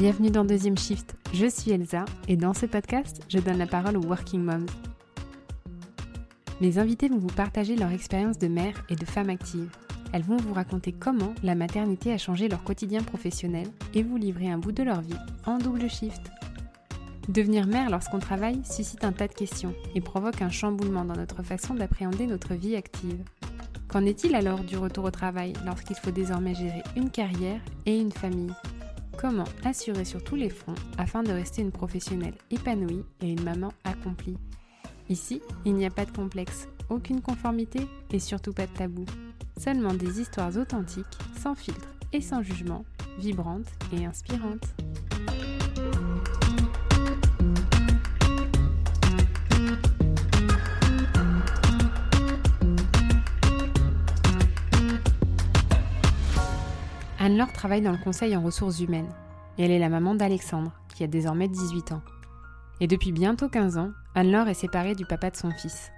bienvenue dans Deuxième Shift. Je suis Elsa et dans ce podcast, je donne la parole aux Working Moms. Mes invités vont vous partager leur expérience de mère et de femme active. Elles vont vous raconter comment la maternité a changé leur quotidien professionnel et vous livrer un bout de leur vie en double shift. Devenir mère lorsqu'on travaille suscite un tas de questions et provoque un chamboulement dans notre façon d'appréhender notre vie active. Qu'en est-il alors du retour au travail lorsqu'il faut désormais gérer une carrière et une famille? Comment assurer sur tous les fronts afin de rester une professionnelle épanouie et une maman accomplie Ici, il n'y a pas de complexe, aucune conformité et surtout pas de tabou. Seulement des histoires authentiques, sans filtre et sans jugement, vibrantes et inspirantes. Anne-Laure travaille dans le conseil en ressources humaines et elle est la maman d'Alexandre, qui a désormais 18 ans. Et depuis bientôt 15 ans, Anne-Laure est séparée du papa de son fils.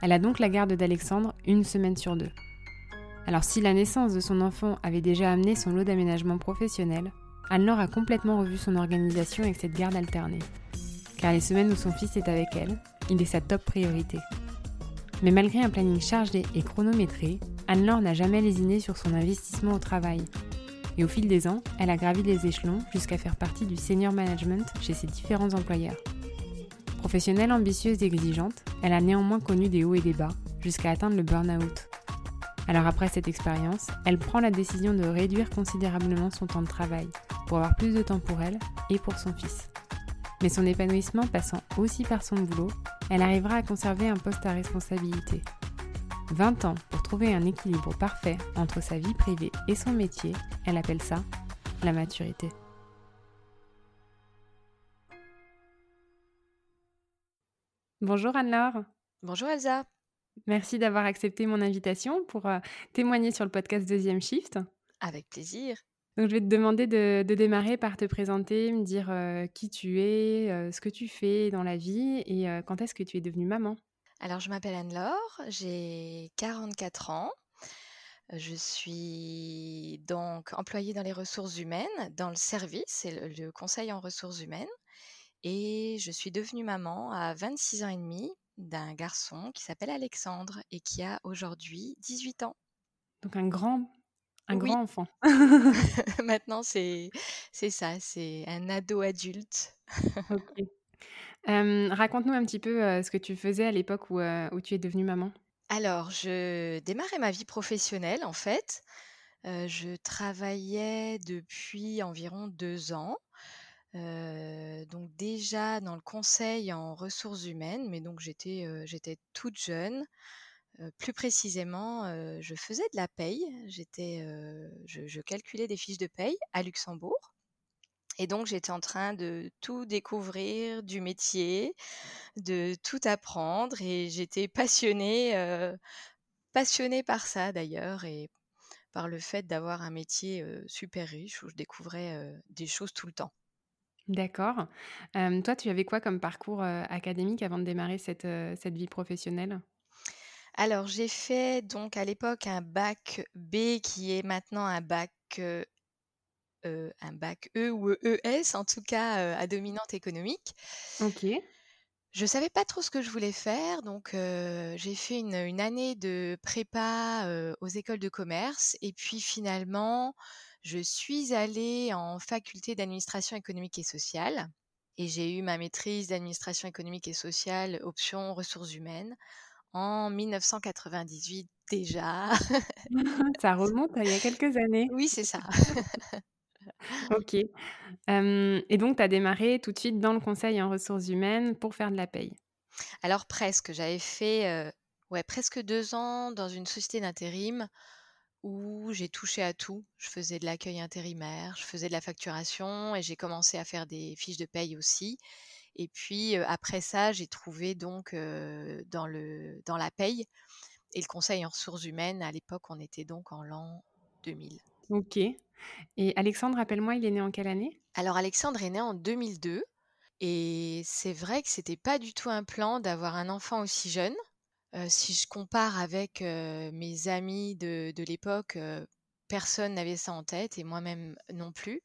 Elle a donc la garde d'Alexandre une semaine sur deux. Alors si la naissance de son enfant avait déjà amené son lot d'aménagement professionnel, Anne-Laure a complètement revu son organisation avec cette garde alternée. Car les semaines où son fils est avec elle, il est sa top priorité. Mais malgré un planning chargé et chronométré, Anne-Laure n'a jamais lésiné sur son investissement au travail et au fil des ans, elle a gravi les échelons jusqu'à faire partie du senior management chez ses différents employeurs. Professionnelle ambitieuse et exigeante, elle a néanmoins connu des hauts et des bas, jusqu'à atteindre le burn-out. Alors après cette expérience, elle prend la décision de réduire considérablement son temps de travail, pour avoir plus de temps pour elle et pour son fils. Mais son épanouissement passant aussi par son boulot, elle arrivera à conserver un poste à responsabilité, 20 ans pour trouver un équilibre parfait entre sa vie privée et son métier, elle appelle ça la maturité. Bonjour Anne-Laure. Bonjour Elsa. Merci d'avoir accepté mon invitation pour euh, témoigner sur le podcast Deuxième Shift. Avec plaisir. Donc, je vais te demander de, démarrer par te présenter, me dire euh, qui tu es, euh, ce que tu fais dans la vie et quand est-ce que tu es devenue maman? Alors, je m'appelle Anne-Laure, j'ai 44 ans. Je suis donc employée dans les ressources humaines, dans le service et le, conseil en ressources humaines. Et je suis devenue maman à 26 ans et demi d'un garçon qui s'appelle Alexandre et qui a aujourd'hui 18 ans. Donc un grand, un grand enfant. Maintenant, c'est, c'est ça, c'est un ado adulte. Raconte-nous un petit peu, ce que tu faisais à l'époque où, tu es devenue maman. Alors, je démarrais ma vie professionnelle, en fait. je travaillais depuis environ deux ans. donc déjà dans le conseil en ressources humaines, mais donc j'étais, j'étais toute jeune. plus précisément, je faisais de la paye. J'étais, je calculais des fiches de paye à Luxembourg. Et donc, j'étais en train de tout découvrir du métier, de tout apprendre et j'étais passionnée, passionnée par ça d'ailleurs et par le fait d'avoir un métier super riche où je découvrais des choses tout le temps. D'accord. toi, tu avais quoi comme parcours académique avant de démarrer cette, cette vie professionnelle? Alors, j'ai fait donc à l'époque un bac B qui est maintenant un bac un bac E ou ES, en tout cas à dominante économique. Ok. Je savais pas trop ce que je voulais faire, donc j'ai fait une, année de prépa aux écoles de commerce et puis finalement je suis allée en faculté d'administration économique et sociale et j'ai eu ma maîtrise d'administration économique et sociale option ressources humaines en 1998 déjà. ça remonte à il y a quelques années. Oui, c'est ça. OK. et donc tu as démarré tout de suite dans le conseil en ressources humaines pour faire de la paye? Alors presque, j'avais fait, ouais, presque deux ans dans une société d'intérim où j'ai touché à tout. Je faisais de l'accueil intérimaire, je faisais de la facturation et j'ai commencé à faire des fiches de paye aussi et puis, après ça, j'ai trouvé donc, dans le dans la paye et le conseil en ressources humaines. À l'époque, on était donc en l'an 2000. OK. Et Alexandre, rappelle-moi, il est né en quelle année? Alors Alexandre est né en 2002 et c'est vrai que c'était pas du tout un plan d'avoir un enfant aussi jeune. si je compare avec mes amis de, de l'époque, personne n'avait ça en tête et moi-même non plus.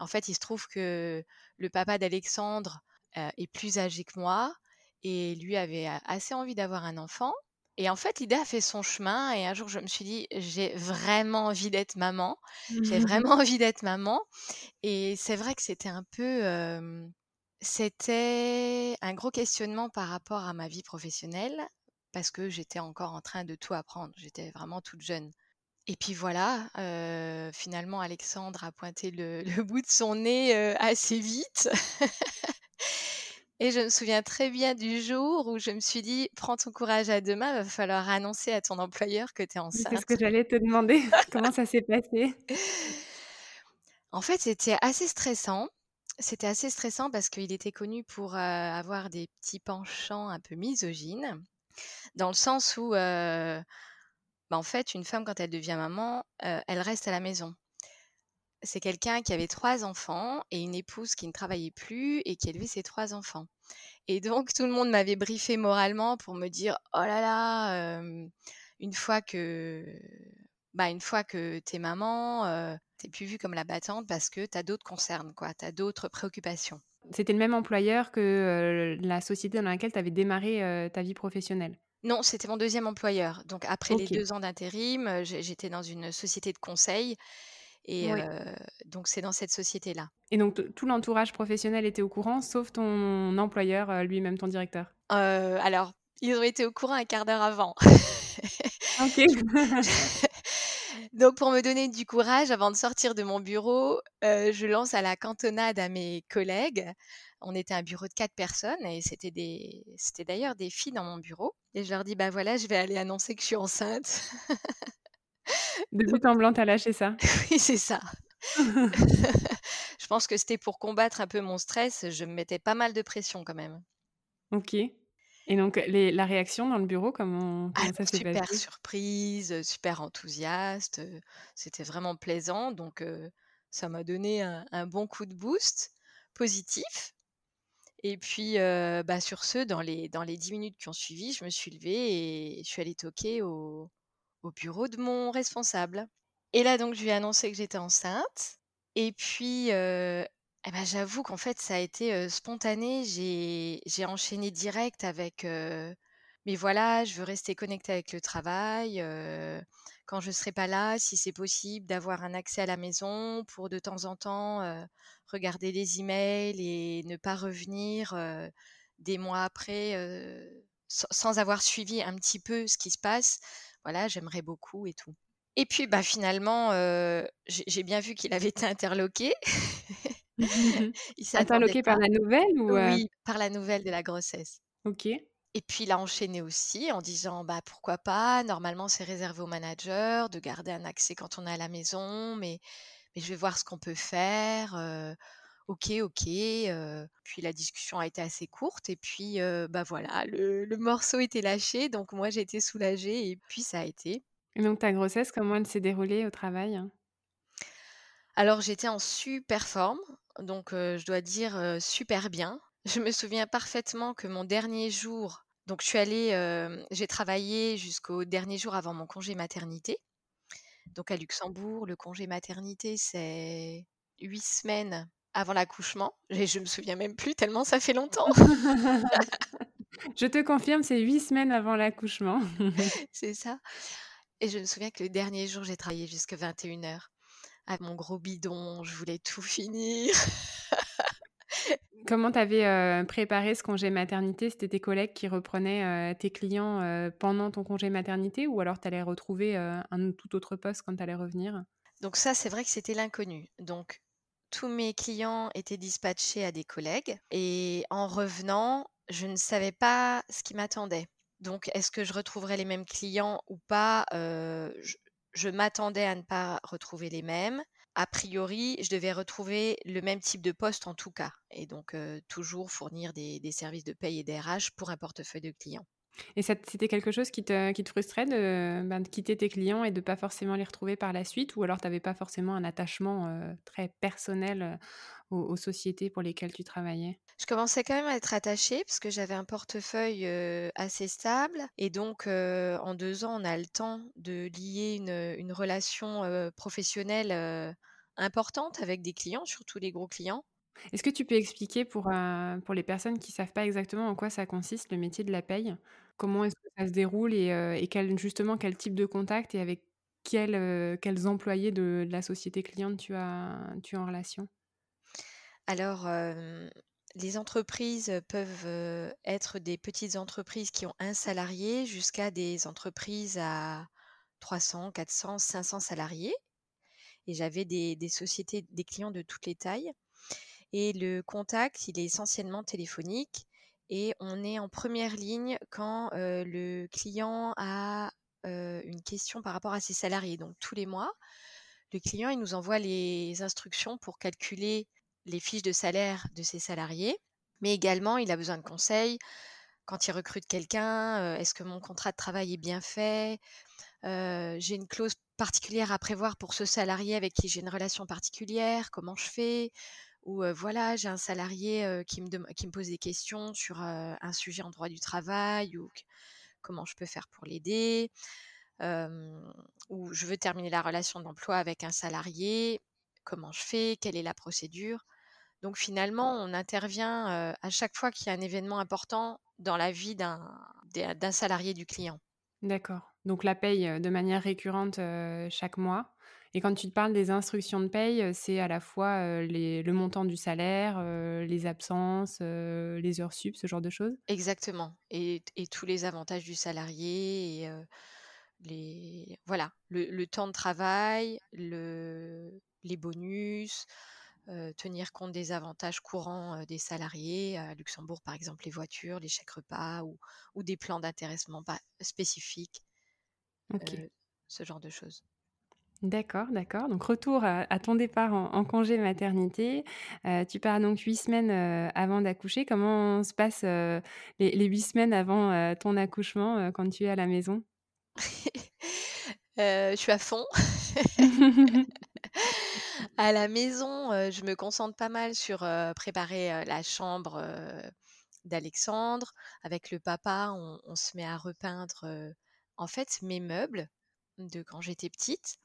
En fait, il se trouve que le papa d'Alexandre est plus âgé que moi et lui avait assez envie d'avoir un enfant. Et en fait, l'idée a fait son chemin. Et un jour, je me suis dit, j'ai vraiment envie d'être maman. J'ai vraiment envie d'être maman. Et c'est vrai que c'était un peu, c'était un gros questionnement par rapport à ma vie professionnelle parce que j'étais encore en train de tout apprendre. J'étais vraiment toute jeune. Et puis voilà, finalement, Alexandre a pointé le, bout de son nez assez vite. Et je me souviens très bien du jour où je me suis dit, prends ton courage à deux mains, va falloir annoncer à ton employeur que tu es enceinte. C'est ce que j'allais te demander. Comment ça s'est passé? En fait, c'était assez stressant. C'était assez stressant parce qu'il était connu pour avoir des petits penchants un peu misogynes, dans le sens où, bah, en fait, une femme, quand elle devient maman, elle reste à la maison c'est quelqu'un qui avait trois enfants et une épouse qui ne travaillait plus et qui élevait ses trois enfants. Et donc tout le monde m'avait briefé moralement pour me dire oh là là, une fois que bah une fois que t'es maman, euh, t'es plus vue comme la battante parce que t'as d'autres concerns, quoi, t'as d'autres préoccupations. C'était le même employeur que la société dans laquelle tu avais démarré ta vie professionnelle? Non, c'était mon deuxième employeur. Donc après les deux ans d'intérim, j'étais dans une société de conseil et donc, c'est dans cette société-là. Et donc, tout l'entourage professionnel était au courant, sauf ton employeur lui-même, ton directeur? Alors, ils ont été au courant un quart d'heure avant. ok. donc, pour me donner du courage, avant de sortir de mon bureau, je lance à la cantonade à mes collègues. On était un bureau de quatre personnes et c'était des, c'était d'ailleurs des filles dans mon bureau. Et je leur dis, bah voilà, je vais aller annoncer que je suis enceinte. De but en blanc, t'as lâché ça Oui, c'est ça. je pense que c'était pour combattre un peu mon stress. Je me mettais pas mal de pression quand même. Ok. Et donc, les, la réaction dans le bureau, comment, ah, ça s'est passé? Super surprise, super enthousiaste. C'était vraiment plaisant. Donc, ça m'a donné un, bon coup de boost positif. Et puis, bah, sur ce, dans les, dans les 10 minutes qui ont suivi, je me suis levée et je suis allée toquer au, au bureau de mon responsable. Et là, donc, je lui ai annoncé que j'étais enceinte. Et puis, eh ben, j'avoue qu'en fait, ça a été spontané. J'ai enchaîné direct avec mais voilà, je veux rester connectée avec le travail. quand je ne serai pas là, si c'est possible, d'avoir un accès à la maison pour de temps en temps regarder les emails et ne pas revenir des mois après sans avoir suivi un petit peu ce qui se passe voilà, j'aimerais beaucoup et tout. Et puis, bah, finalement, j'ai bien vu qu'il avait été interloqué. il interloqué par la nouvelle ou Oui, par la nouvelle de la grossesse. Ok. Et puis il a enchaîné aussi en disant bah pourquoi pas, normalement c'est réservé au manager de garder un accès quand on est à la maison, mais, mais je vais voir ce qu'on peut faire. Ok, ok. puis la discussion a été assez courte et puis bah voilà, le, morceau était lâché, donc moi j'ai été soulagée et puis ça a été. Et donc ta grossesse, comment elle s'est déroulée au travail? Alors j'étais en super forme, donc je dois dire super bien. Je me souviens parfaitement que mon dernier jour, donc je suis allée, j'ai travaillé jusqu'au dernier jour avant mon congé maternité. Donc à Luxembourg, le congé maternité, c'est huit semaines avant l'accouchement. Et je me souviens même plus tellement ça fait longtemps. je te confirme, c'est huit semaines avant l'accouchement. c'est ça. Et je me souviens que le dernier jour, j'ai travaillé jusqu'à 21h. Avec mon gros bidon, je voulais tout finir. Comment tu avais euh, préparé ce congé maternité? C'était tes collègues qui reprenaient euh, tes clients euh, pendant ton congé maternité ou alors tu allais retrouver un tout autre poste quand tu allais revenir? Donc ça, c'est vrai que c'était l'inconnu. Donc tous mes clients étaient dispatchés à des collègues et en revenant, je ne savais pas ce qui m'attendait. Donc, est-ce que je retrouverais les mêmes clients ou pas? Je, m'attendais à ne pas retrouver les mêmes. A priori, je devais retrouver le même type de poste en tout cas. Et donc, toujours fournir des, des, services de paye et d'RH pour un portefeuille de clients. Et c'était quelque chose qui te, qui te frustrait ben, de, quitter tes clients et de pas forcément les retrouver par la suite? Ou alors tu n'avais pas forcément un attachement euh, très personnel euh, aux, sociétés pour lesquelles tu travaillais? Je commençais quand même à être attachée parce que j'avais un portefeuille euh, assez stable. Et donc, en deux ans, on a le temps de lier une, une relation professionnelle importante avec des clients, surtout les gros clients. Est-ce que tu peux expliquer pour, pour les personnes qui savent pas exactement en quoi ça consiste le métier de la paye? Comment est-ce que ça se déroule et justement quel type de contact et avec quels, employés de la société cliente tu as tu en relation? Alors, les entreprises, peuvent, être des petites entreprises qui ont un salarié jusqu'à des entreprises à 300-400-500 salariés et j'avais des sociétés, des clients de toutes les tailles et le contact, il est essentiellement téléphonique et on est en première ligne quand, le client a, une question par rapport à ses salariés. Donc tous les mois, le client, il nous envoie les instructions pour calculer les fiches de salaire de ses salariés, mais également il a besoin de conseils quand il recrute quelqu'un, est-ce que mon contrat de travail est bien fait? J'ai une clause particulière à prévoir pour ce salarié avec qui j'ai une relation particulière, comment je fais? Heu, voilà, j'ai un salarié, qui me pose des questions sur, un sujet en droit du travail ou comment je peux faire pour l'aider? Ou je veux terminer la relation d'emploi avec un salarié, comment je fais? Quelle est la procédure? Donc finalement, on intervient, à chaque fois qu'il y a un événement important dans la vie d'un d'un salarié du client. D'accord, donc la paye, de manière récurrente, chaque mois et quand tu te parles des instructions de paye, heu, c'est à la fois, les le montant du salaire, heu, les absences, les heures sup, ce genre de choses? Exactement et tous les avantages du salarié et les voilà, le le temps de travail, le les bonus, tenir compte des avantages courants, des salariés. À Luxembourg, par exemple, les voitures, les chèques repas ou ou des plans d'intéressement spécifiques. Ce genre de choses. D'accord, d'accord, donc retour à à ton départ en en congé maternité. Heu, tu pars donc 8 semaines, heu, avant d'accoucher. Comment se passent, heu, les 8 semaines avant, ton accouchement, quand tu es à la maison? Je suis à fond. À la maison, je me concentre pas mal sur, préparer, la chambre, d'Alexandre. Avec le papa, on on se met à repeindre, en fait, mes meubles de quand j'étais petite,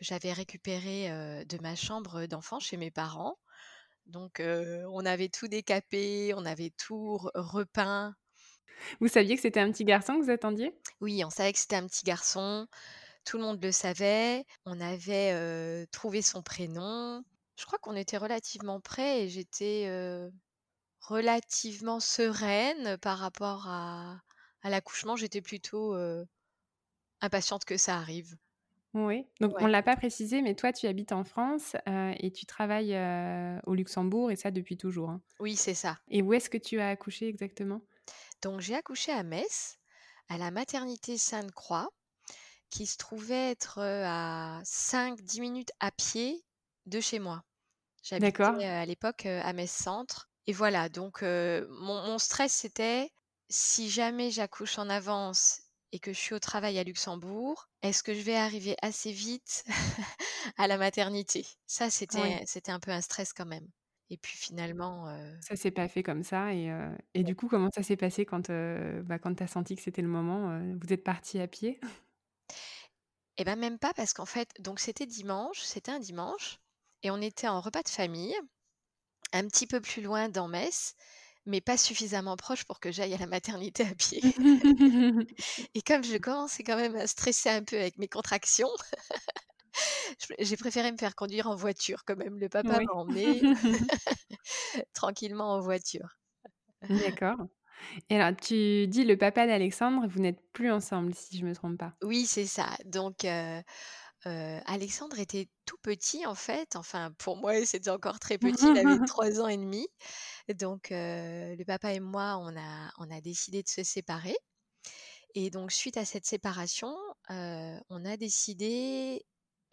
que j'avais récupérés, heu, de ma chambre d'enfant chez mes parents. Donc on avait tout décapé, on avait tout re repeint. Vous saviez que c'était un petit garçon que vous attendiez? Oui, on savait que c'était un petit garçon, tout le monde le savait. On avait, trouvé son prénom. Je crois qu'on était relativement près et j'étais, relativement sereine par rapport à à l'accouchement. J'étais plutôt, impatiente que ça arrive. Oui, donc on Ouais. l'a pas précisé, mais toi, tu habites en France, heu, et tu travailles, heu, au Luxembourg et ça depuis toujours, hein? Oui, c'est ça. Et où est-ce que tu as accouché exactement? Donc j'ai accouché à Metz, à la maternité Sainte-Croix, qui se trouvait être, heu, à 5-10 minutes à pied de chez moi. J'habitais, à l'époque, à Metz Centre et voilà donc mon stress c'était: «Si jamais j'accouche en avance et que je suis au travail à Luxembourg, est-ce que je vais arriver assez vite à la maternité?» ça c'était c'était un peu un stress quand même et puis finalement, heu Ça s'est pas fait comme ça et Ouais. du coup, comment ça s'est passé quand, heu, bah, quand tu as senti que c'était le moment, heu, vous êtes partis à pied? Et bah, même pas parce qu'en fait donc c'était dimanche, c'était un dimanche et on était en repas de famille, un petit peu plus loin dans Metz, mais pas suffisamment proche pour que j'aille à la maternité à pied. Et comme je commençais quand même à stresser un peu avec mes contractions, j'ai préféré me faire conduire en voiture quand même. Le papa Oui. m'a emmenée tranquillement en voiture. D'accord et alors tu dis le papa d'Alexandre, vous n'êtes plus ensemble si je me trompe pas? Oui, c'est ça. Donc heu Alexandre était tout petit en fait, enfin pour moi, c'était encore très petit, il avait 3 ans et demi. Donc le papa et moi, on a on a décidé de se séparer et donc suite à cette séparation, on a décidé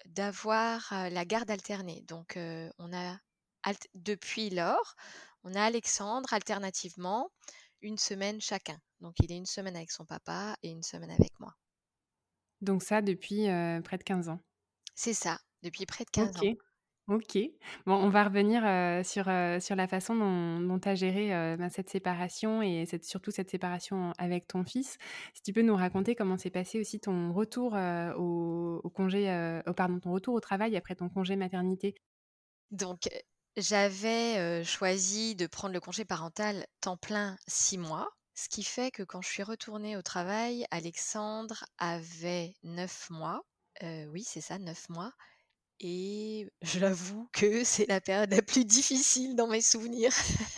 d'avoir, la garde alternée. Donc on a alt depuis lors, on a Alexandre alternativement 1 semaine chacun. Donc il est 1 semaine avec son papa et 1 semaine avec moi. Donc ça depuis, près de 15 ans? C'est ça, depuis près de 15 ans. OK. Bon, on va revenir, sur, sur la façon dont tu as géré, ben, cette séparation et cette surtout cette séparation avec ton fils. Si tu peux nous raconter comment s'est passé aussi ton retour, au au congé, oh pardon, ton retour au travail après ton congé maternité? Donc, j'avais, choisi de prendre le congé parental temps plein 6 mois, ce qui fait que quand je suis retournée au travail, Alexandre avait 9 mois. Heu, oui, c'est ça, 9 mois et j'avoue que c'est la période la plus difficile dans mes souvenirs.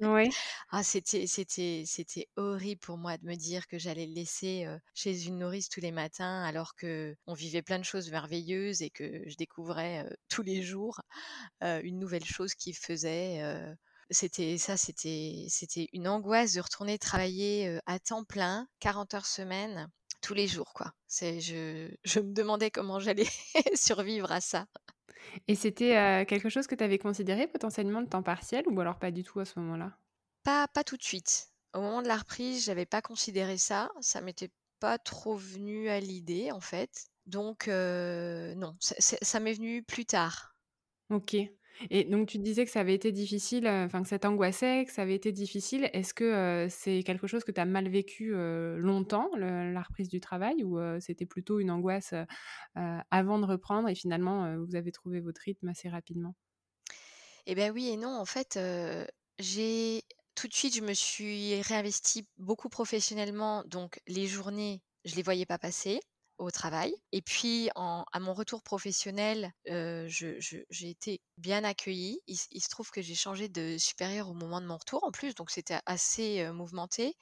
Ouais. Ah, c'était c'était c'était horrible pour moi de me dire que j'allais le laisser, heu, chez une nourrice tous les matins alors qu'on vivait plein de choses merveilleuses et que je découvrais, heu, tous les jours, une nouvelle chose qu'il faisait. C'était ça, c'était c'était une angoisse de retourner travailler, à temps plein, 40 heures semaine, tous les jours, quoi. C'est je je me demandais comment j'allais survivre à ça. Et c'était, quelque chose que tu avais considéré potentiellement le temps partiel ou alors pas du tout à ce moment-là? Pas pas tout de suite. Au moment de la reprise, j'avais pas considéré ça, ça m'était pas trop venu à l'idée, en fait. Donc non, c'est ça m'est venu plus tard. OK et donc tu disais que ça avait été difficile, heu, enfin que ça t'angoissait, que ça avait été difficile. Est-ce que, heu, c'est quelque chose que tu as mal vécu, heu, longtemps, la reprise du travail ou c'était plutôt une angoisse, avant de reprendre et finalement, vous avez trouvé votre rythme assez rapidement? Et bah, oui et non. En fait, tout de suite, je me suis réinvestie beaucoup professionnellement, donc les journées, je les voyais pas passer au travail et puis en à mon retour professionnel, je j'ai été bien accueillie. Il se il se trouve que j'ai changé de supérieur au moment de mon retour en plus, donc c'était assez, mouvementé.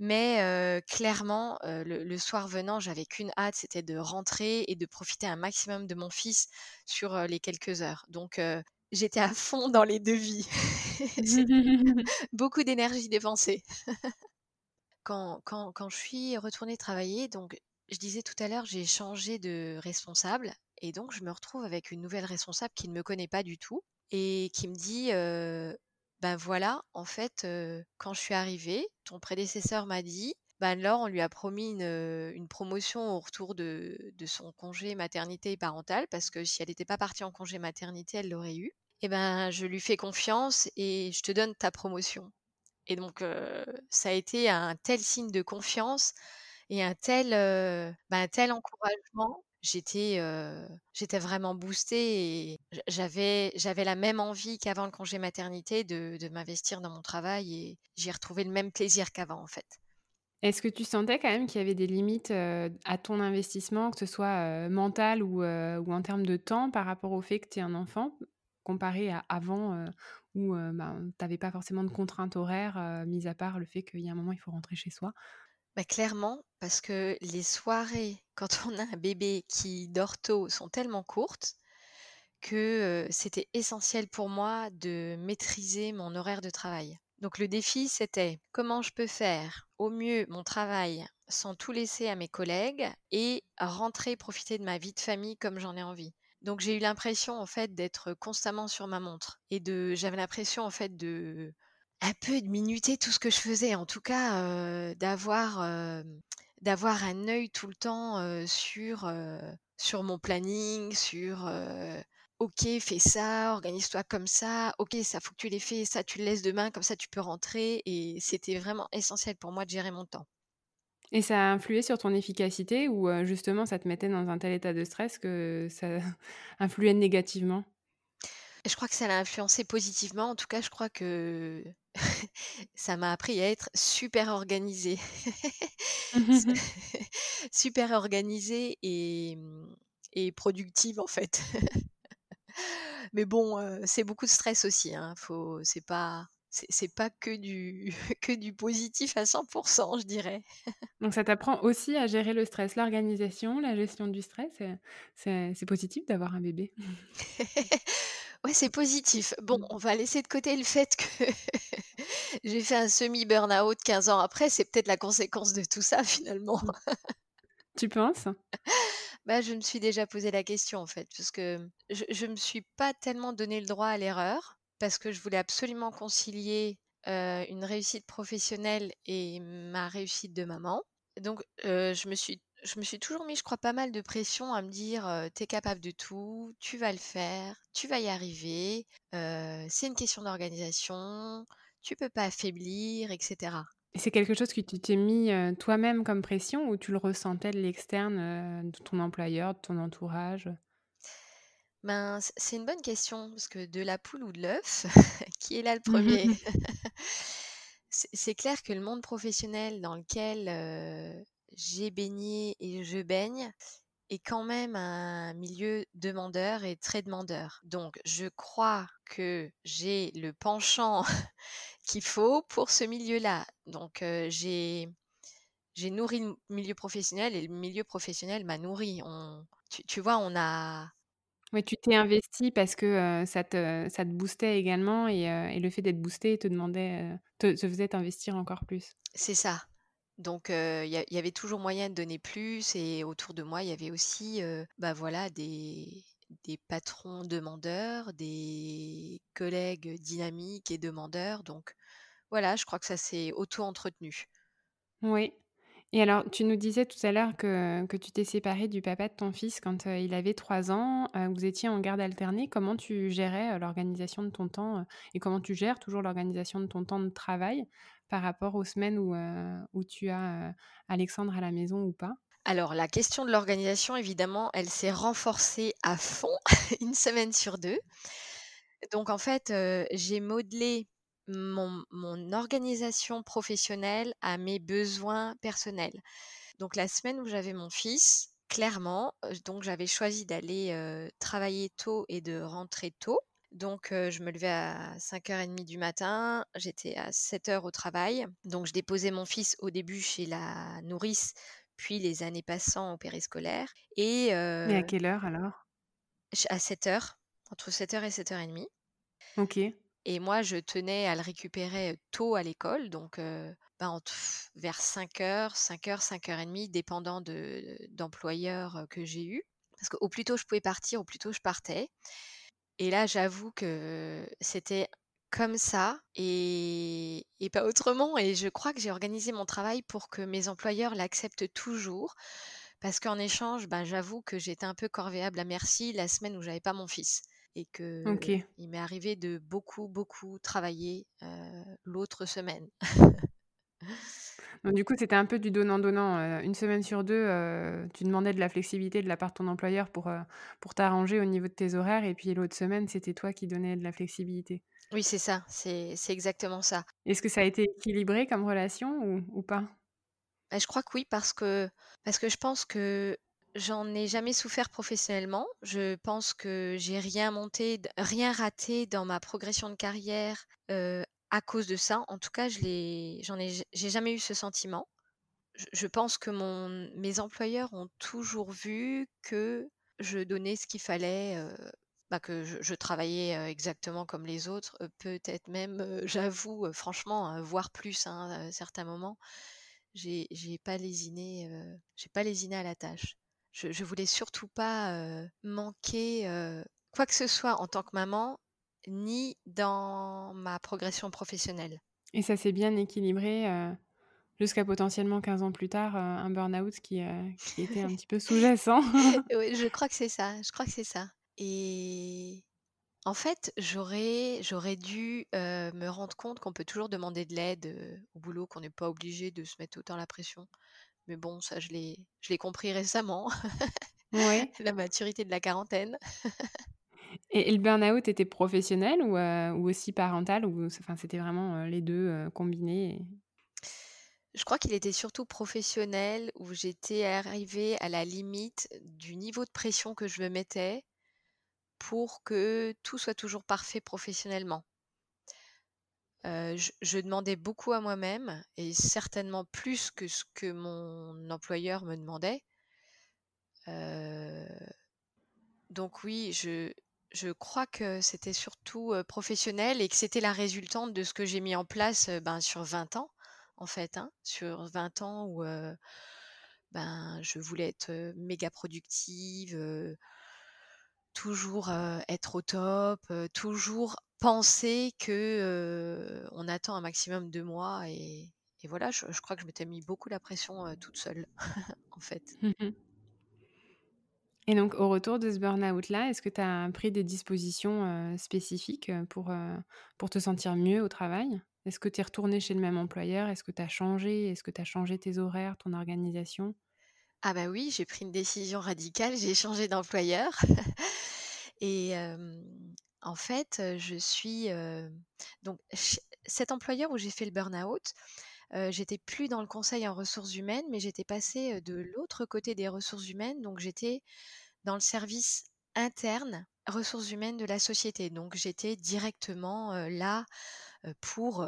Mais clairement, le le soir venant, j'avais qu'une hâte, c'était de rentrer et de profiter un maximum de mon fils sur, les quelques heures. Donc j'étais à fond dans les devis. Beaucoup d'énergie dépensée. Quand quand quand je suis retournée travailler, donc je disais tout à l'heure, j'ai changé de responsable et donc je me retrouve avec une nouvelle responsable qui ne me connaît pas du tout et qui me dit, «Bah, voilà, en fait, quand je suis arrivée, ton prédécesseur m'a dit, bah, Laure, on lui a promis une, promotion au retour de son congé maternité parental parce que si elle était pas partie en congé maternité, elle l'aurait eu. Et ben, je lui fais confiance et je te donne ta promotion». Et donc ça a été un tel signe de confiance et un tel, bah, un tel encouragement. J'étais, j'étais vraiment boostée et j'a j'avais j'avais la même envie qu'avant le congé maternité de m'investir dans mon travail et j'ai retrouvé le même plaisir qu'avant, en fait. Est-ce que tu sentais quand même qu'il y avait des limites, à ton investissement, que ce soit, mental ou ou en termes de temps par rapport au fait que tu aies un enfant? Comparé à avant, où, ben, tu avais pas forcément de contraintes horaires, mis à part le fait qu'il y a un moment, il faut rentrer chez soi? Bah, clairement, parce que les soirées, quand on a un bébé qui dort tôt, sont tellement courtes que, c'était essentiel pour moi de maîtriser mon horaire de travail. Donc le défi, c'était: comment je peux faire au mieux mon travail sans tout laisser à mes collègues et rentrer profiter de ma vie de famille comme j'en ai envie? Donc j'ai eu l'impression en fait d'être constamment sur ma montre et de j'avais l'impression en fait de un peu de minuter tout ce que je faisais. En tout cas, d'avoir, d'avoir un œil tout le temps, sur, sur mon planning, sur, «OK, fais ça, organise-toi comme ça. OK, ça faut que tu l'aies fait, ça tu le laisses demain, comme ça tu peux rentrer» et c'était vraiment essentiel pour moi de gérer mon temps. Et ça a influé sur ton efficacité ou justement ça te mettait dans un tel état de stress que ça influait négativement? Je crois que ça l'a influencé positivement. En tout cas, je crois que ça m'a appris à être super organisée. S super organisée et mmh et productive, en fait. Mais bon, c'est beaucoup de stress aussi, hein. Faut c'est pas c'est pas que du que du positif à 100% je dirais. Donc ça t'apprend aussi à gérer le stress, l'organisation, la gestion du stress, c'est positif d'avoir un bébé. Ouais, c'est positif. Bon, Mmh. on va laisser de côté le fait que j'ai fait un semi burn-out 15 ans après, c'est peut-être la conséquence de tout ça finalement. Mmh. Tu penses? Bah, je me suis déjà posé la question en fait, parce que je je me suis pas tellement donné le droit à l'erreur, parce que je voulais absolument concilier, une réussite professionnelle et ma réussite de maman. Donc, je me suis je me suis toujours mis, je crois, pas mal de pression à me dire, «Tu es capable de tout, tu vas le faire, tu vas y arriver, c'est une question d'organisation, tu peux pas affaiblir» et cetera. Et c'est quelque chose que tu t'es mis, toi-même comme pression ou tu le ressentais de l'externe, de ton employeur, de ton entourage? Ben, c'est une bonne question parce que de la poule ou de l'œuf, qui est là le premier? C'est clair que le monde professionnel dans lequel, j'ai baigné et je baigne est quand même un milieu demandeur et très demandeur. Donc je crois que j'ai le penchant qu'il faut pour ce milieu-là. Donc j'ai j'ai nourri le milieu professionnel et le milieu professionnel m'a nourri. On tu tu vois, on a oui, tu t'es investi parce que, ça te ça te boostait également et et le fait d'être boosté te demandait, te te faisait t'investir encore plus. C'est ça. Donc il y avait toujours moyen de donner plus et autour de moi, il y avait aussi, bah, voilà des des patrons demandeurs, des collègues dynamiques et demandeurs donc voilà, je crois que ça s'est auto-entretenu. Oui. Et alors, tu nous disais tout à l'heure que, que tu t'es séparée du papa de ton fils quand il avait 3 ans. vous étiez en garde alternée. Comment tu gérais l'organisation de ton temps et comment tu gères toujours l'organisation de ton temps de travail? Par rapport aux semaines où, où tu as Alexandre à la maison ou pas? Alors, la question de l'organisation, évidemment, elle s'est renforcée à fond, une semaine sur deux. Donc, en fait, j'ai modelé mon, organisation professionnelle à mes besoins personnels. Donc la semaine où j'avais mon fils, clairement, donc j'avais choisi d'aller travailler tôt et de rentrer tôt. Donc je me levais à 5h30 du matin, j'étais à 7h au travail. Donc je déposais mon fils au début chez la nourrice, puis les années passant au périscolaire. Et, à quelle heure alors? À 7h, entre 7h et 7h30. Ok. Et moi, je tenais à le récupérer tôt à l'école, donc ben, vers 5h, 5h, 5h30, dépendant de, d'employeurs que j'ai eu. Parce qu'au plus tôt je pouvais partir, au plus tôt je partais. Et là, j'avoue que c'était comme ça et, et, pas autrement. Et je crois que j'ai organisé mon travail pour que mes employeurs l'acceptent toujours. Parce qu'en échange, ben, j'avoue que j'étais un peu corvéable à merci la semaine où j'avais pas mon fils et que il m'est arrivé de beaucoup, beaucoup travailler l'autre semaine. du coup, c'était un peu du donnant-donnant. une semaine sur deux, tu demandais de la flexibilité de la part de ton employeur pour, pour t'arranger au niveau de tes horaires, et puis l'autre semaine, c'était toi qui donnais de la flexibilité. Oui, c'est ça, c'est exactement ça. Est-ce que ça a été équilibré comme relation ou, ou pas? Bah, Je crois que oui, parce que, parce que je pense que J'en ai jamais souffert professionnellement. Je pense que j'ai rien monté, rien raté dans ma progression de carrière à cause de ça. En tout cas, je l'ai, j'en ai, j'ai jamais eu ce sentiment. Je, pense que mon, mes employeurs ont toujours vu que je donnais ce qu'il fallait, bah, que je, travaillais exactement comme les autres, peut-être même, j'avoue, franchement, voire plus hein, à certains moments. J'ai, j'ai pas lésiné, j'ai pas lésiné à la tâche je, je voulais surtout pas manquer quoi que ce soit en tant que maman, ni dans ma progression professionnelle. Et ça s'est bien équilibré jusqu'à potentiellement 15 ans plus tard, un burn-out qui, qui, était un petit peu sous-jacent. oui, je crois que c'est ça. Je crois que c'est ça. Et en fait, j'aurais, j'aurais dû me rendre compte qu'on peut toujours demander de l'aide au boulot, qu'on n'est pas obligé de se mettre autant la pression. Mais bon, ça, je l'ai, je l'ai compris récemment. Ouais. la maturité de la quarantaine. Et, le burn-out était professionnel ou, euh, aussi parental ou enfin, c'était vraiment euh, les deux euh, combinés Je crois qu'il était surtout professionnel où j'étais arrivée à la limite du niveau de pression que je me mettais pour que tout soit toujours parfait professionnellement je, demandais beaucoup à moi-même et certainement plus que ce que mon employeur me demandait. donc oui, je, je crois que c'était surtout professionnel et que c'était la résultante de ce que j'ai mis en place ben, sur 20 ans, en fait. Hein, sur 20 ans où ben, je voulais être méga productive, toujours être au top, toujours penser que on attend un maximum de moi et, voilà, je, je crois que je m'étais mis beaucoup la pression toute seule, en fait. Mmh et donc, au retour de ce burn-out-là, est-ce que tu as pris des dispositions spécifiques pour, pour te sentir mieux au travail? Est-ce que tu es retourné chez le même employeur? Est-ce que tu as changé? Est-ce que tu as changé tes horaires, ton organisation? Ah bah oui, j'ai pris une décision radicale, j'ai changé d'employeur. et en fait, je suis... donc, cet employeur où j'ai fait le burn-out, j'étais plus dans le conseil en ressources humaines, mais j'étais passée de l'autre côté des ressources humaines. Donc, j'étais dans le service interne ressources humaines de la société. Donc, j'étais directement là pour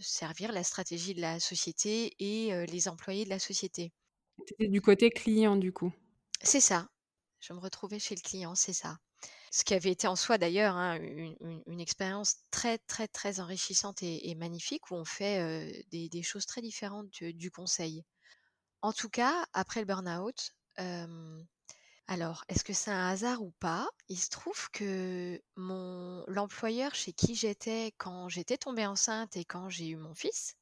servir la stratégie de la société et les employés de la société. Tu étais du côté client, du coup? C'est ça. Je me retrouvais chez le client, c'est ça ce qui avait été en soi d'ailleurs hein, une, expérience très très très enrichissante et, magnifique où on fait des, choses très différentes du, conseil. En tout cas, après le burn-out, alors est-ce que c'est un hasard ou pas? Il se trouve que mon l'employeur chez qui j'étais quand j'étais tombée enceinte et quand j'ai eu mon fils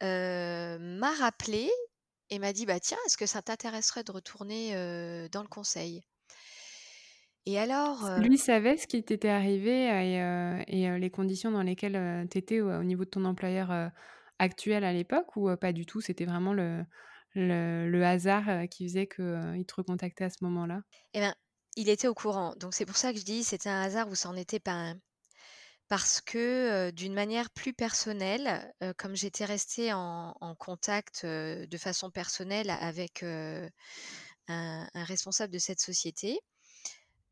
m'a rappelé et m'a dit bah tiens est-ce que ça t'intéresserait de retourner dans le conseil? Et alors, Lui savait ce qui t'était arrivé et, les conditions dans lesquelles tu étais au niveau de ton employeur actuel à l'époque ou pas du tout? C'était vraiment le, le, hasard qui faisait qu'il te recontactait à ce moment-là? Eh bien, il était au courant. Donc c'est pour ça que je dis c'était un hasard ou n'en était pas un. Parce que d'une manière plus personnelle, comme j'étais restée en, contact de façon personnelle avec un, responsable de cette société,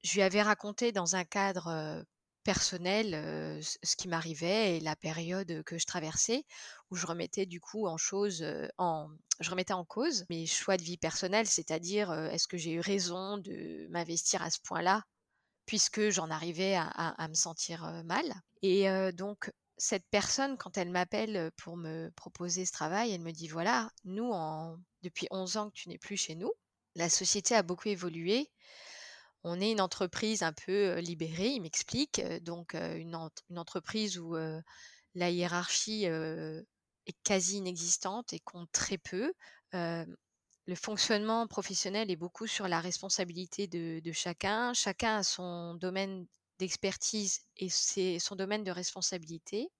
je lui avais raconté dans un cadre personnel ce qui m'arrivait et la période que je traversais, où je remettais du coup en chose, en, je remettais en cause mes choix de vie personnelle, c'est-à-dire est-ce que j'ai eu raison de m'investir à ce point-là, puisque j'en arrivais à, me sentir mal. Et donc cette personne, quand elle m'appelle pour me proposer ce travail, elle me dit voilà, nous, en, depuis 11 ans que tu n'es plus chez nous, la société a beaucoup évolué on est une entreprise un peu libérée, il m'explique, donc une, entreprise où la hiérarchie est quasi inexistante et compte très peu. le fonctionnement professionnel est beaucoup sur la responsabilité de, chacun. Chacun a son domaine d'expertise et c'est son domaine de responsabilité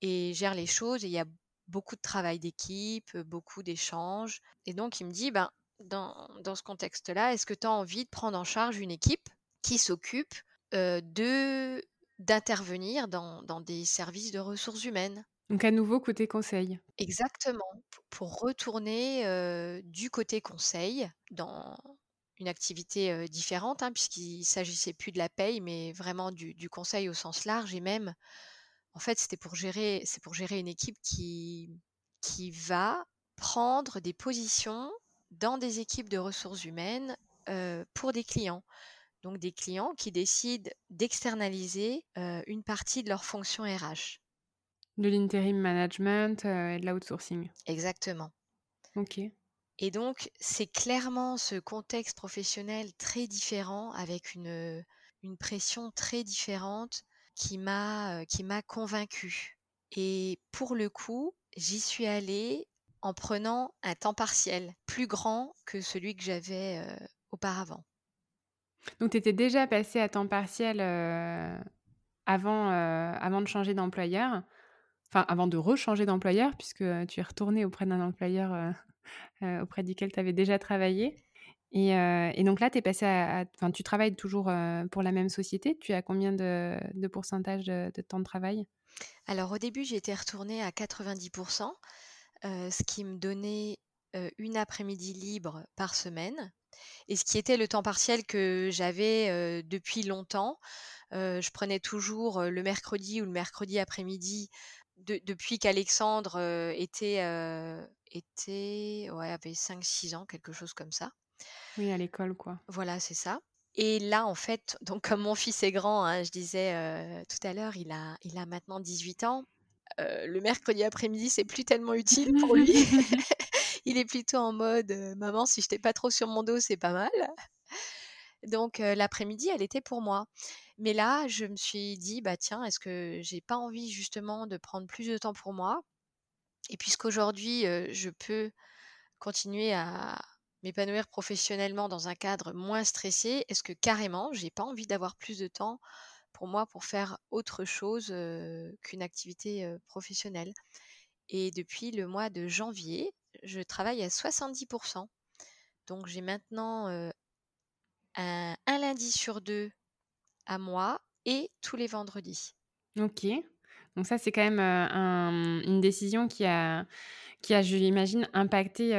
et gère les choses. Et il y a beaucoup de travail d'équipe, beaucoup d'échanges. Et donc il me dit, ben dans, ce contexte-là, est-ce que tu as envie de prendre en charge une équipe qui s'occupe de d'intervenir dans, des services de ressources humaines? Donc à nouveau côté conseil. Exactement, pour retourner du côté conseil dans une activité différente, hein, puisqu'il s'agissait plus de la paye, mais vraiment du, du, conseil au sens large et même, en fait, c'était pour gérer, c'est pour gérer une équipe qui qui va prendre des positions dans des équipes de ressources humaines pour des clients. Donc des clients qui décident d'externaliser une partie de leur fonction RH. De l'interim management et de l'outsourcing. Exactement. Ok. Et donc, c'est clairement ce contexte professionnel très différent, avec une, une pression très différente, qui m'a qui m'a convaincue. Et pour le coup, j'y suis allée en prenant un temps partiel plus grand que celui que j'avais auparavant. Donc, tu étais déjà passé à temps partiel avant, avant de changer d'employeur, enfin avant de rechanger d'employeur, puisque tu es retourné auprès d'un employeur auprès duquel tu avais déjà travaillé. Et, donc là, es passé à, tu travailles toujours pour la même société. Tu as combien de, de pourcentage de, de, temps de travail? Alors au début, j'étais retournée à 90% ce qui me donnait une après-midi libre par semaine et ce qui était le temps partiel que j'avais depuis longtemps. je prenais toujours le mercredi ou le mercredi après-midi depuis qu'Alexandre était, était ouais, avait 5-6 ans, quelque chose comme ça. Oui, à l'école, quoi. Voilà, c'est ça. Et là, en fait, donc comme mon fils est grand, hein, je disais tout à l'heure, il a, il a maintenant 18 ans. Euh, le mercredi après-midi, c'est plus tellement utile pour lui. il est plutôt en mode euh, maman, si je t'ai pas trop sur mon dos, c'est pas mal. Donc euh, l'après-midi, elle était pour moi. Mais là, je me suis dit bah tiens, est-ce que j'ai pas envie justement de prendre plus de temps pour moi? Et puisqu'aujourd'hui, je peux continuer à m'épanouir professionnellement dans un cadre moins stressé, est-ce que carrément, j'ai pas envie d'avoir plus de temps pour moi pour faire autre chose qu'une activité professionnelle Et depuis le mois de janvier, je travaille à 70%. Donc j'ai maintenant un, un lundi sur deux à moi et tous les vendredis. Ok. Donc ça, c'est quand même une décision qui a, qui a, je l'imagine, impacté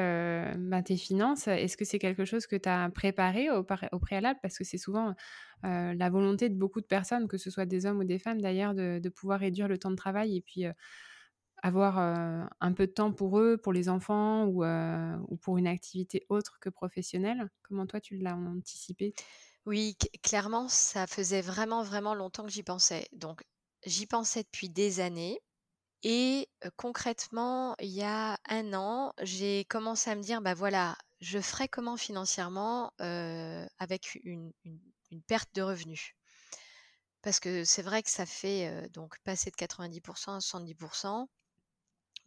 bah, tes finances. Est-ce que c'est quelque chose que tu as préparé au, préalable? Parce que c'est souvent la volonté de beaucoup de personnes, que ce soit des hommes ou des femmes d'ailleurs, de, pouvoir réduire le temps de travail et puis avoir un peu de temps pour eux, pour les enfants ou pour une activité autre que professionnelle. Comment toi, tu l'as anticipé? Oui, clairement, ça faisait vraiment, vraiment longtemps que j'y pensais. Donc, j'y pensais depuis des années. Et concrètement, il y a un an, j'ai commencé à me dire, bah voilà, je ferai comment financièrement avec une, perte de revenus? Parce que c'est vrai que ça fait donc passer de 90% à 70%.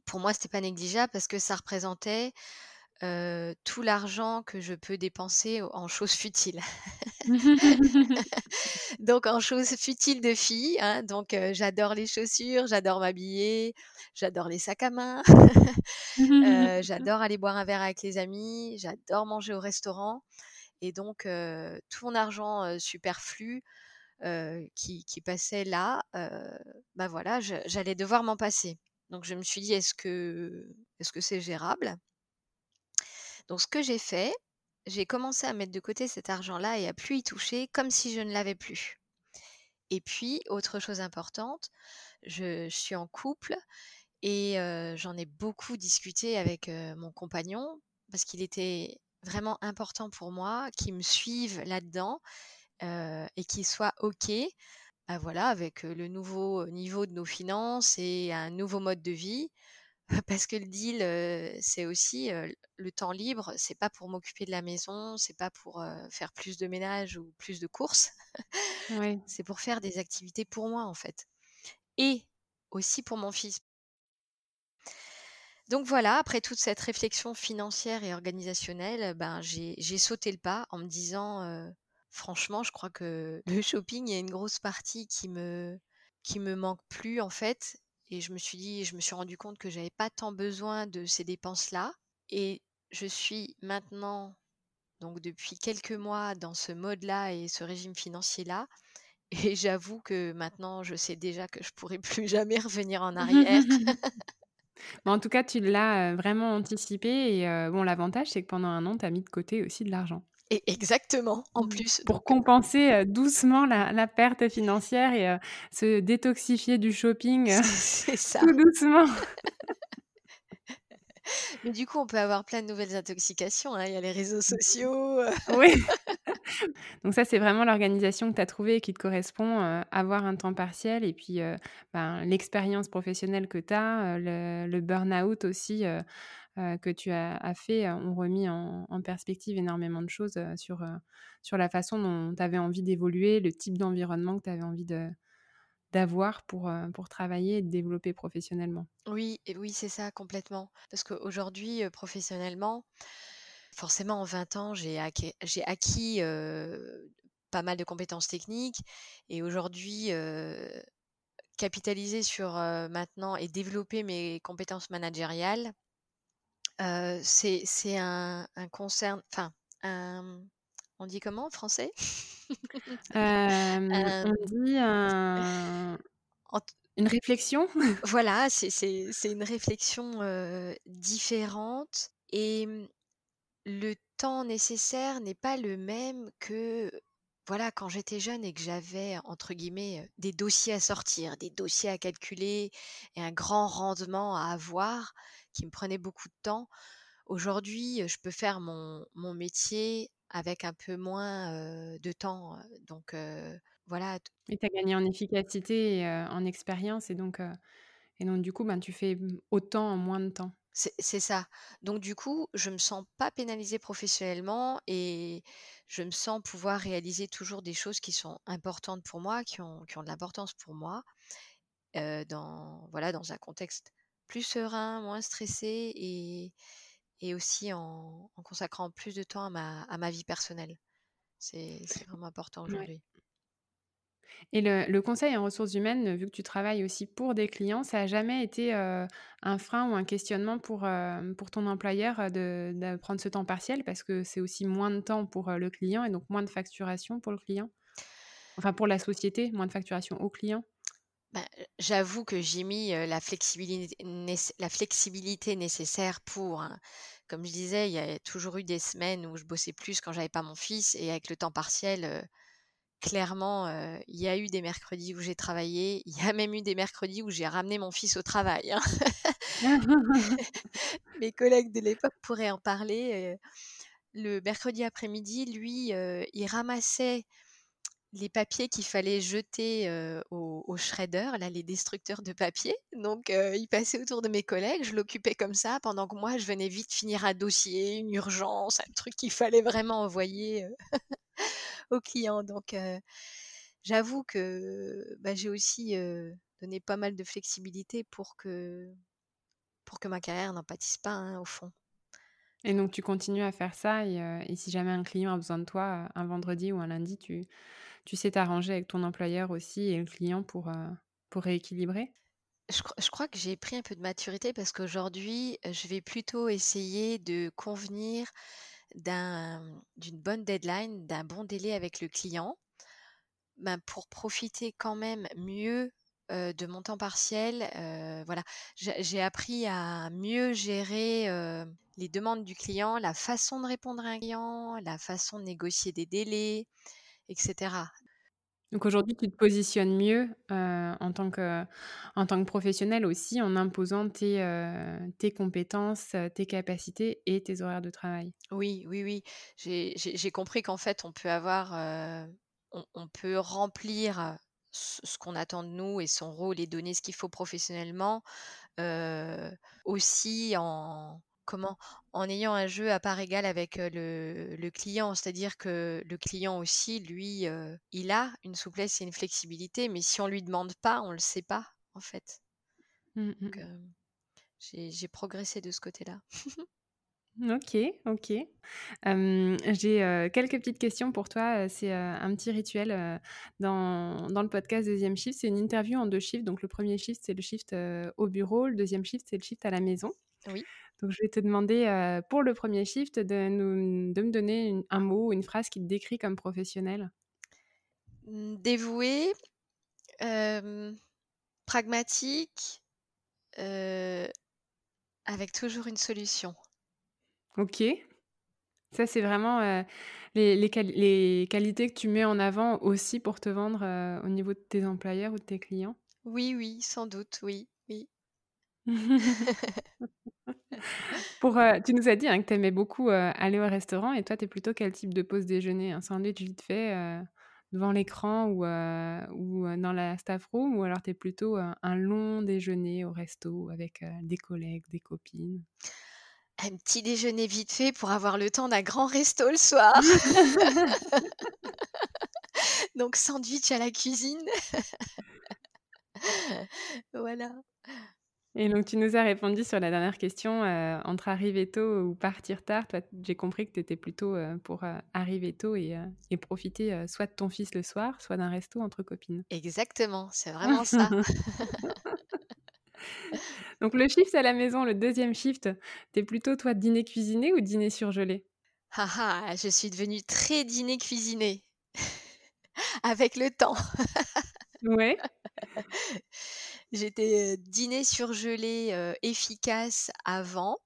Pour moi, c'était pas négligeable parce que ça représentait tout l'argent que je peux dépenser en choses futiles. donc en choses futiles de fille. Hein, donc j'adore les chaussures, j'adore m'habiller, j'adore les sacs à main, j'adore aller boire un verre avec les amis, j'adore manger au restaurant. Et donc tout mon argent superflu qui, qui, passait là, bah voilà, j'allais devoir m'en passer. Donc je me suis dit, est-ce que est-ce que c'est gérable? Donc ce que j'ai fait, j'ai commencé à mettre de côté cet argent-là et à plus y toucher comme si je ne l'avais plus. Et puis, autre chose importante, je, suis en couple et j'en ai beaucoup discuté avec mon compagnon parce qu'il était vraiment important pour moi qu'il me suive là-dedans et qu'il soit OK bah voilà, avec le nouveau niveau de nos finances et un nouveau mode de vie. Parce que le deal, c'est aussi le temps libre, c'est pas pour m'occuper de la maison, c'est pas pour faire plus de ménage ou plus de courses. c'est pour faire des activités pour moi en fait. Et aussi pour mon fils. Donc voilà, après toute cette réflexion financière et organisationnelle, ben j'ai sauté le pas en me disant franchement, je crois que le shopping, il y a une grosse partie qui me qui me manque plus en fait et je me suis dit, je me suis rendu compte que j'avais pas tant besoin de ces dépenses-là. Et je suis maintenant, donc depuis quelques mois, dans ce mode-là et ce régime financier-là. Et j'avoue que maintenant, je sais déjà que je pourrai plus jamais revenir en arrière. en tout cas, tu l'as vraiment anticipé. Et bon, l'avantage, c'est que pendant un an, tu as mis de côté aussi de l'argent exactement, en mmh. plus. Pour compenser doucement la, perte financière et se détoxifier du shopping c'est ça. tout doucement. Mais du coup, on peut avoir plein de nouvelles intoxications. Hein. Il y a les réseaux mmh. sociaux. oui. Donc ça, c'est vraiment l'organisation que tu as trouvée et qui te correspond, avoir un temps partiel et puis ben, l'expérience professionnelle que tu as, le, le burn-out aussi que tu as, fait ont remis en, perspective énormément de choses sur, sur la façon dont tu avais envie d'évoluer, le type d'environnement que tu avais envie d'avoir pour, pour travailler et de développer professionnellement. Oui, oui, c'est ça complètement. Parce qu'aujourd'hui, professionnellement, forcément en 20 ans, j'ai acquis, acquis pas mal de compétences techniques et aujourd'hui, capitaliser sur maintenant et développer mes compétences managériales, c'est un, un concern, enfin, on dit comment en français? On dit une réflexion? Voilà, c'est une réflexion différente et mmh, le temps nécessaire n'est pas le même que voilà, quand j'étais jeune et que j'avais, entre guillemets, des dossiers à sortir, des dossiers à calculer et un grand rendement à avoir, qui me prenait beaucoup de temps. Aujourd'hui, je peux faire mon, mon métier avec un peu moins de temps. Donc voilà. Et tu as gagné en efficacité et en expérience et donc, et donc du coup, ben, tu fais autant en moins de temps. C'est ça. Donc du coup, je me sens pas pénalisée professionnellement et je me sens pouvoir réaliser toujours des choses qui sont importantes pour moi, qui ont, qui ont de l'importance pour moi, dans, voilà, dans un contexte plus serein, moins stressé et, et aussi en, en consacrant plus de temps à ma, à ma vie personnelle. C'est vraiment important aujourd'hui. Et le, conseil en ressources humaines, vu que tu travailles aussi pour des clients, ça n'a jamais été euh, un frein ou un questionnement pour, euh, pour ton employeur euh, de, prendre ce temps partiel parce que c'est aussi moins de temps pour le client et donc moins de facturation pour le client? Enfin, pour la société, moins de facturation au client? Bah, J'avoue que j'ai mis la flexibilité, la flexibilité nécessaire pour. Hein. Comme je disais, il y a toujours eu des semaines où je bossais plus quand j'avais pas mon fils et avec le temps partiel clairement, il y a eu des mercredis où j'ai travaillé. Il y a même eu des mercredis où j'ai ramené mon fils au travail. Hein. Mes collègues de l'époque pourraient en parler. le mercredi après-midi, lui, il ramassait les papiers qu'il fallait jeter au, au, shredder, là, les destructeurs de papier. Donc, il passait autour de mes collègues, je l'occupais comme ça, pendant que moi, je venais vite finir un dossier, une urgence, un truc qu'il fallait vraiment envoyer aux clients. Donc, j'avoue que bah, j'ai aussi donné pas mal de flexibilité pour que, pour que ma carrière n'en pâtisse pas, hein, au fond. Et donc, tu continues à faire ça, et, si jamais un client a besoin de toi un vendredi ou un lundi, tu, tu sais t'arranger avec ton employeur aussi et le client pour, pour rééquilibrer? Je, je, crois que j'ai pris un peu de maturité parce qu'aujourd'hui, je vais plutôt essayer de convenir d'une bonne deadline, d'un bon délai avec le client, ben pour profiter quand même mieux de mon temps partiel. voilà, j'ai appris à mieux gérer les demandes du client, la façon de répondre à un client, la façon de négocier des délais, etc. Donc aujourd'hui, tu te positionnes mieux euh, en, tant que, en professionnel aussi en imposant tes, euh, compétences, euh, tes capacités et tes horaires de travail? Oui, oui, oui. J'ai compris qu'en fait, on peut avoir, on, peut remplir ce qu'on attend de nous et son rôle et donner ce qu'il faut professionnellement aussi en, comment en ayant un jeu à part égale avec le, client, c'est-à-dire que le client aussi, lui, il a une souplesse et une flexibilité, mais si on lui demande pas, on le sait pas en fait. Mmh, mmh. j'ai progressé de ce côté-là. Ok, ok. J'ai quelques petites questions pour toi. C'est un petit rituel dans, dans, le podcast Deuxième Shift. C'est une interview en deux shifts. Donc le premier shift, c'est le shift au bureau. Le deuxième shift, c'est le shift à la maison. Oui. Donc, je vais te demander euh, pour le premier shift de, nous, de me donner un mot ou une phrase qui te décrit comme professionnel. Mmh, dévoué, euh, pragmatique, euh, avec toujours une solution. Ok. Ça, c'est vraiment les, les, les, qualités que tu mets en avant aussi pour te vendre au niveau de tes employeurs ou de tes clients. Oui, oui, sans doute, oui, oui. Pour, euh, tu nous as dit hein, que tu aimais beaucoup euh, aller au restaurant et toi, tu es plutôt quel type de pause déjeuner? Un sandwich vite fait euh, devant l'écran ou, ou dans la staff room? Ou alors tu es plutôt un long déjeuner au resto avec des collègues, des copines? Un petit déjeuner vite fait pour avoir le temps d'un grand resto le soir. Donc sandwich à la cuisine. voilà. Et donc, tu nous as répondu sur la dernière question, euh, entre arriver tôt ou partir tard. Toi, j'ai compris que tu étais plutôt euh, pour euh, arriver tôt et, et profiter soit de ton fils le soir, soit d'un resto entre copines. Exactement, c'est vraiment ça. donc, le shift à la maison, le deuxième shift, tu es plutôt, toi, dîner cuisiné ou dîner surgelé? Ah, ah, je suis devenue très dîner cuisiné. Avec le temps. ouais. J'étais dîner surgelé efficace avant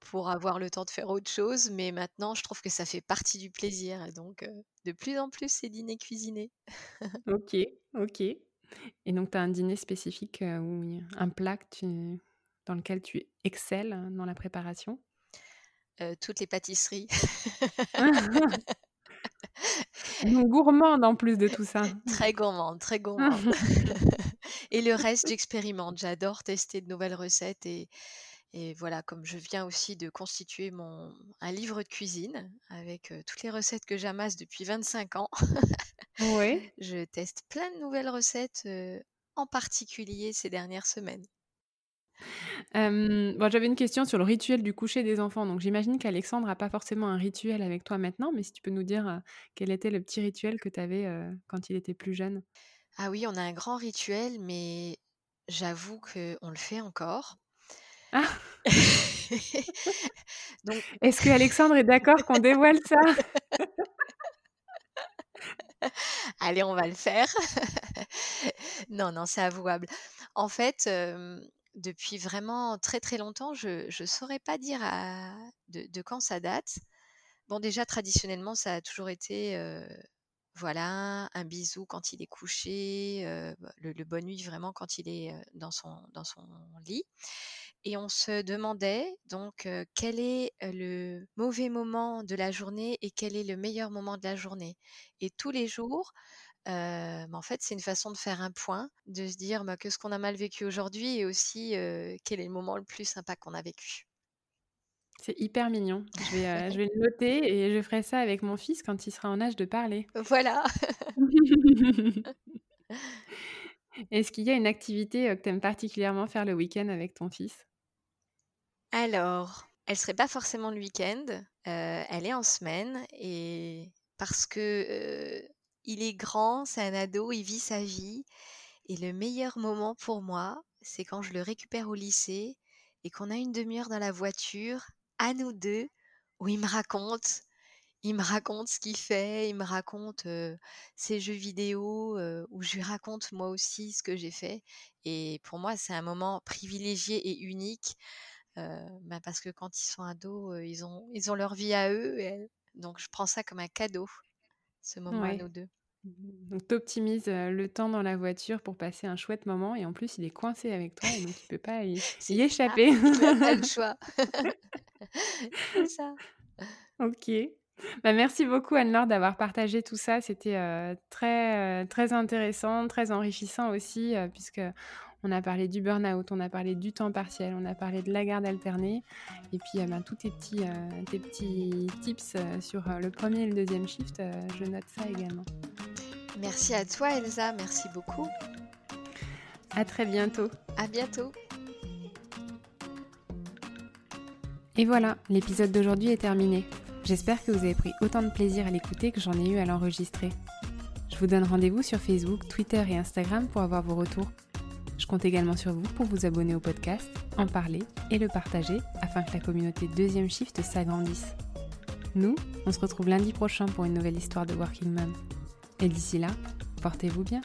pour avoir le temps de faire autre chose, mais maintenant je trouve que ça fait partie du plaisir. donc de plus en plus c'est dîner cuisiné. ok, ok. Et donc tu as un dîner spécifique ou un plat dans lequel tu excelles hein, dans la préparation? Toutes les pâtisseries. gourmande en plus de tout ça. Très gourmande, très gourmande. Et le reste, j'expérimente. J'adore tester de nouvelles recettes et, et voilà, comme je viens aussi de constituer mon, un livre de cuisine avec toutes les recettes que j'amasse depuis 25 ans, ouais. je teste plein de nouvelles recettes, en particulier ces dernières semaines. bon, j'avais une question sur le rituel du coucher des enfants. Donc, j'imagine qu'Alexandre n'a pas forcément un rituel avec toi maintenant, mais si tu peux nous dire quel était le petit rituel que tu avais quand il était plus jeune? Ah oui, on a un grand rituel, mais j'avoue qu'on le fait encore. Ah Donc... Est-ce que Alexandre est d'accord qu'on dévoile ça? Allez, on va le faire. non, non, c'est avouable. En fait, depuis vraiment très très longtemps, je ne saurais pas dire de, quand ça date. Bon, déjà, traditionnellement, ça a toujours été, voilà, un bisou quand il est couché, bah, le, le, bonne nuit vraiment quand il est dans son, lit. Et on se demandait donc quel est le mauvais moment de la journée et quel est le meilleur moment de la journée. Et tous les jours, en fait, c'est une façon de faire un point, de se dire bah, que ce qu'on a mal vécu aujourd'hui et aussi quel est le moment le plus sympa qu'on a vécu. C'est hyper mignon. Je vais, je vais le noter et je ferai ça avec mon fils quand il sera en âge de parler. Voilà. Est-ce qu'il y a une activité que tu aimes particulièrement faire le week-end avec ton fils? Alors, elle serait pas forcément le week-end, elle est en semaine et parce que, il est grand, c'est un ado, il vit sa vie et le meilleur moment pour moi, c'est quand je le récupère au lycée et qu'on a une demi heure dans la voiture, à nous deux, où il me raconte il me raconte ce qu'il fait, il me raconte, ses jeux vidéo, où je lui raconte moi aussi ce que j'ai fait et pour moi, c'est un moment privilégié et unique bah, parce que quand ils sont ados, ils, ont, ils ont leur vie à eux. donc, je prends ça comme un cadeau, ce moment à nous deux. Mmh, donc, tu optimises le temps dans la voiture pour passer un chouette moment. Et en plus, il est coincé avec toi, et donc il ne peut pas y, échapper. il pas le choix. C'est ça. Ok. Bah, merci beaucoup Anne-Laure d'avoir partagé tout ça. C'était très, très intéressant, très enrichissant aussi, puisque on a parlé du burn-out, on a parlé du temps partiel, on a parlé de la garde alternée. Et puis, euh, ben, tous tes petits, euh, tes petits tips euh, sur le premier et le deuxième shift, je note ça également. Merci à toi, Elsa. Merci beaucoup. À très bientôt. À bientôt. Et voilà, l'épisode d'aujourd'hui est terminé. J'espère que vous avez pris autant de plaisir à l'écouter que j'en ai eu à l'enregistrer. Je vous donne rendez-vous sur Facebook, Twitter et Instagram pour avoir vos retours. Je compte également sur vous pour vous abonner au podcast, en parler et le partager afin que la communauté Deuxième Shift s'agrandisse. Nous, on se retrouve lundi prochain pour une nouvelle histoire de Working Mom. Et d'ici là, portez-vous bien.